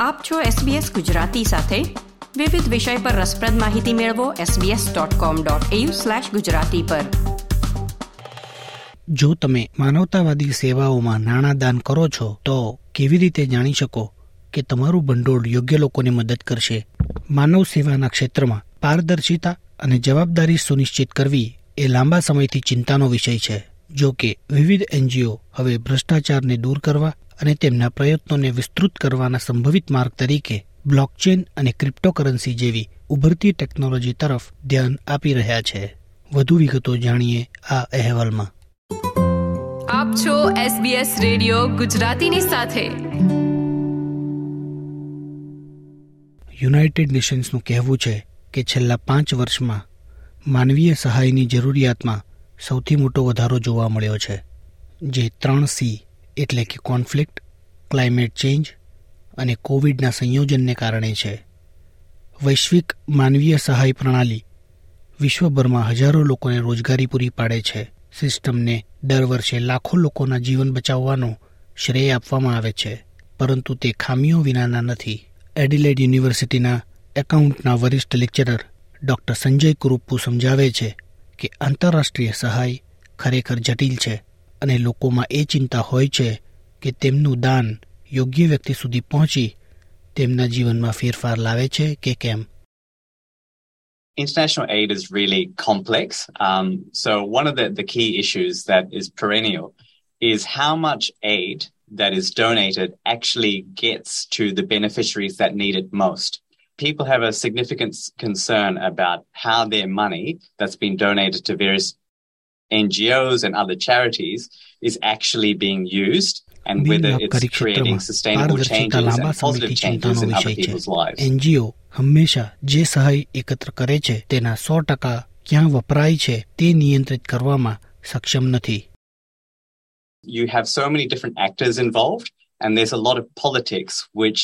આપ છો SBS ગુજરાતી સાથે. વિવિધ વિષય પર રસપ્રદ માહિતી મેળવો sbs.com.au/gujarati પર. જો તમે માનવતાવાદી સેવાઓમાં નાણાં દાન કરો છો, તો કેવી રીતે જાણી શકો કે તમારું ભંડોળ યોગ્ય લોકોને મદદ કરશે? માનવ સેવાના ક્ષેત્રમાં પારદર્શિતા અને જવાબદારી સુનિશ્ચિત કરવી એ લાંબા સમયથી ચિંતાનો વિષય છે. જો કે વિવિધ એનજીઓ હવે ભ્રષ્ટાચારને દૂર કરવા અને તેમના પ્રયત્નોને વિસ્તૃત કરવાના સંભવિત માર્ગ તરીકે બ્લોકચેન અને ક્રિપ્ટોકરન્સી જેવી ઉભરતી ટેકનોલોજી તરફ ધ્યાન આપી રહ્યા છે. વધુ વિગતો જાણીએ આ અહેવાલમાં. આપ છો SBS રેડિયો ગુજરાતીની સાથે. યુનાઇટેડ નેશન્સનું કહેવું છે કે છેલ્લા પાંચ વર્ષમાં માનવીય સહાયની જરૂરિયાતમાં સૌથી મોટો વધારો જોવા મળ્યો છે જે ત્રણ સી એટલે કે કોન્ફ્લિક્ટ, ક્લાઇમેટ ચેન્જ અને કોવિડના સંયોજનને કારણે છે. વૈશ્વિક માનવીય સહાય પ્રણાલી વિશ્વભરમાં હજારો લોકોને રોજગારી પૂરી પાડે છે. સિસ્ટમને દર વર્ષે લાખો લોકોના જીવન બચાવવાનો શ્રેય આપવામાં આવે છે. પરંતુ તે ખામીઓ વિનાના નથી. એડિલેડ યુનિવર્સિટીના એકાઉન્ટના વરિષ્ઠ લેક્ચરર ડોક્ટર સંજય કુરુપ્પુ સમજાવે છે કે આંતરરાષ્ટ્રીય સહાય ખરેખર જટિલ છે. અને લોકોમાં એ ચિંતા હોય છે કે તેમનું દાન યોગ્ય વ્યક્તિ સુધી પહોંચી તેમના જીવનમાં ફેરફાર લાવે છે કે કેમ international aid is really complex. Um, so one of the, the key issues that is perennial is how much aid that is donated actually gets to the beneficiaries that need it most. People have a significant concern about how their money that's been donated to various NGOs and other charities is actually being used and whether it's creating sustainable changes and positive changes in other people's lives. NGO હંમેશા જે સહાય એકત્ર કરે છે તેના સો ટકા ક્યાં વપરાય છે તે નિયંત્રિત કરવામાં સક્ષમ નથી You have so many different actors involved and there's a lot of politics which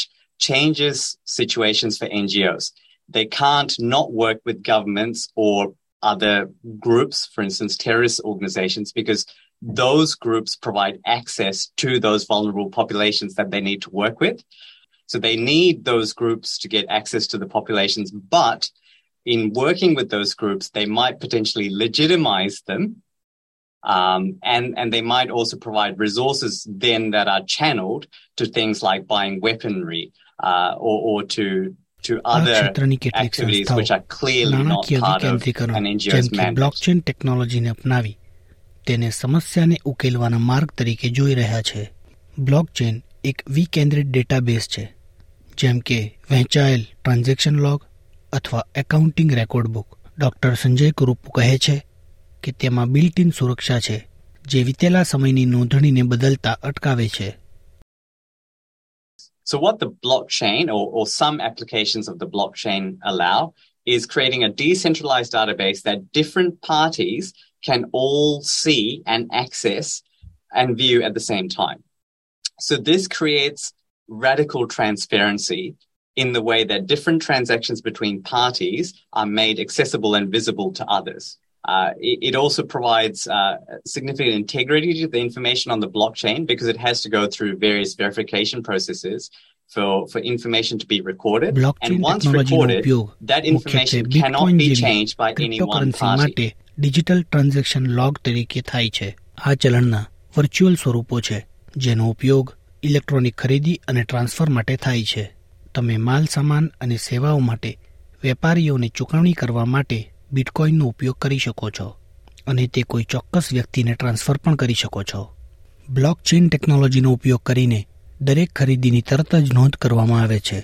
changes situations for NGOs. They can't not work with governments or other groups, for instance, terrorist organizations, because those groups provide access to those vulnerable populations that they need to work with. So they need those groups to get access to the populations, but in working with those groups, they might potentially legitimize them. Um, and, and they might also provide resources then that are channeled to things like buying weaponry uh, or, or to other ક્ષેત્રની કેટલીક સંસ્થાઓ નાણાકીય વિકેન્દ્રીકરણ જેમ કે. Blockchain ટેકનોલોજીને અપનાવી તેને સમસ્યાને ઉકેલવાના માર્ગ તરીકે જોઈ રહ્યા છે. બ્લોકચેન એક વિકેન્દ્રિત ડેટાબેઝ છે જેમ કે વહેંચાયેલ ટ્રાન્ઝેક્શન લોગ અથવા accounting record book doctor Sanjay Kurupu કહે છે કે તેમાં બિલ્ટ ઇન સુરક્ષા છે જે વિતેલા સમયની નોંધણીને બદલતા અટકાવે છે. So what the blockchain or, or some applications of the blockchain allow is creating a decentralized database that different parties can all see and access and view at the same time. So this creates radical transparency in the way that different transactions between parties are made accessible and visible to others. Uh, it, it also provides uh, significant integrity to the information on the blockchain because it has to go through various verification processes for, for information to be recorded. Blockchain and once recorded, that information cannot bitcoin be changed by any one party. Digital transaction log તરીકે થાય છે આ ચલણના virtual સ્વરૂપો છે જેનો ઉપયોગ electronic ખરીદી અને ટ્રાન્સફર માટે થાય છે તમે માલ સામાન અને સેવાઓ માટે વેપારીઓને ચૂકવણી કરવા માટે બિટકોઇનનો ઉપયોગ કરી શકો છો અને તે કોઈ ચોક્કસ વ્યક્તિને ટ્રાન્સફર પણ કરી શકો છો. બ્લોકચેન ટેકનોલોજીનો ઉપયોગ કરીને દરેક ખરીદીની તરત જ નોંધ કરવામાં આવે છે.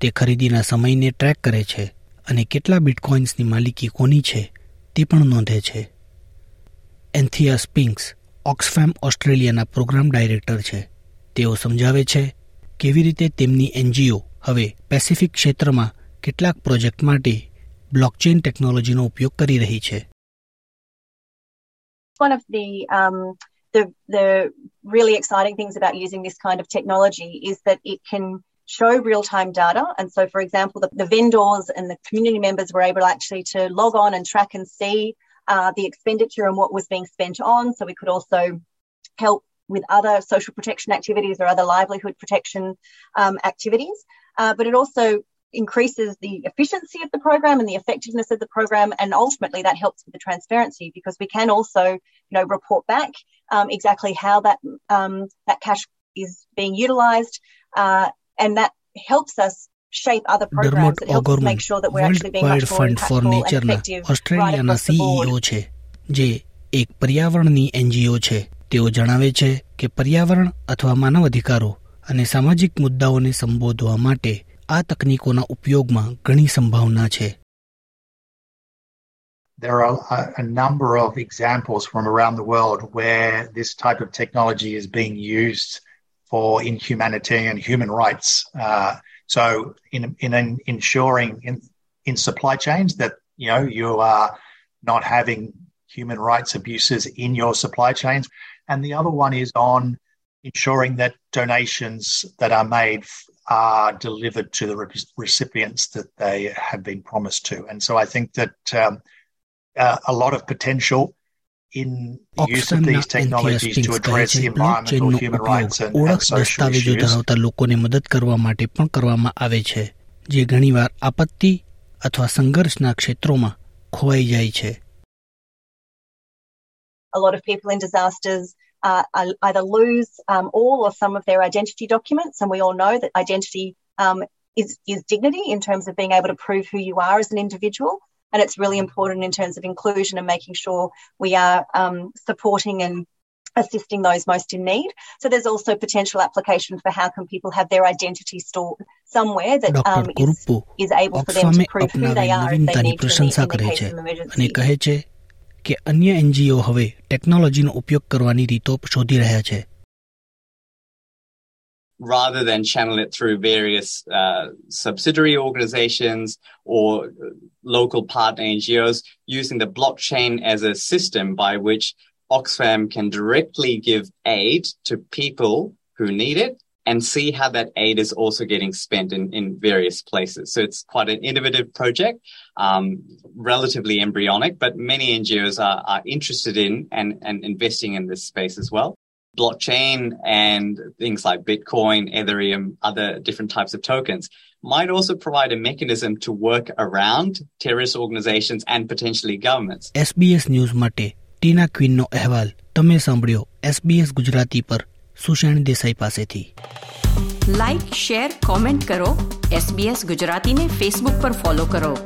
તે ખરીદીના સમયને ટ્રેક કરે છે અને કેટલા બિટકોઇન્સની માલિકી કોની છે તે પણ નોંધે છે. એન્થિયા સ્પિંક્સ ઓક્સફેમ ઓસ્ટ્રેલિયાના પ્રોગ્રામ ડાયરેક્ટર છે. તેઓ સમજાવે છે કેવી રીતે તેમની એનજીઓ હવે પેસિફિક ક્ષેત્રમાં કેટલાક પ્રોજેક્ટ માટે બ્લોકચેન ટેકનોલોજીનો ઉપયોગ કરી રહી છે one of the um, the the really exciting things about using this kind of technology is that it can show real time data. And so, for example, the, the vendors and the community members were able actually to log on and track and see uh, the expenditure and what was being spent on. So we could also help with other social protection activities or other livelihood protection um, activities. uh, but it also increases the efficiency of the program and the effectiveness of the program and ultimately that helps with the transparency because we can also you know report back um, exactly how that um, that cash is being utilized uh, and that helps us shape other programs that helps us make sure that we're actually being much more impactful and effective ઓસ્ટ્રેલિયાના CEO છે જે એક પર્યાવરણની NGO છે તેઓ જણાવે છે કે પર્યાવરણ અથવા માનવ અધિકારો અને સામાજિક મુદ્દાઓને સંબોધવા માટે આ તકનીકોના ઉપયોગમાં ઘણી સંભાવના છે There are a, a, number of examples from around the world where this type of technology is being used for in humanitarian human rights. Uh, so, in, in, in ensuring in, in supply chains that you know you are not having human rights abuses in your supply chains, and the other one is on ensuring that donations that are made are delivered to the recipients that they have been promised to. And so I think that um, uh, a lot of potential in the use of these technologies to address environmental, human rights and, and social issues. ધરાવતા લોકોને મદદ કરવા માટે પણ કરવામાં આવે છે જે ઘણીવાર આપત્તિ અથવા સંઘર્ષના ક્ષેત્રોમાં ખોવાઈ જાય છે A lot of people in disasters uh, either lose um, all or some of their identity documents, and we all know that identity um, is, is dignity in terms of being able to prove who you are as an individual. And it's really important in terms of inclusion and making sure we are um, supporting and assisting those most in need. So there's also potential application for how can people have their identity stored somewhere that um, is, is able for them to prove who they are if they need to in the case of emergency. કે અન્ય NGO હવે ટેકનોલોજીનો ઉપયોગ કરવાની રીતો શોધી રહ્યા છે rather than channel it through various uh, subsidiary organizations or local partner NGOs, using the blockchain as a system by which Oxfam can directly give aid to people who need it and see how that aid is also getting spent in, in various places. So it's quite an innovative project, um, relatively embryonic, but many NGOs are, are interested in and, and investing in this space as well. Blockchain and things like Bitcoin, Ethereum, other different types of tokens might also provide a mechanism to work around terrorist organizations and potentially governments. SBS News માટે ટીના ક્વીનનો અહેવાલ તમે સાંભળ્યો SBS Gujarati પર સુષેણ દેસાઈ પાસેથી. Like share comment કરો. SBS ગુજરાતીને Facebook પર follow કરો.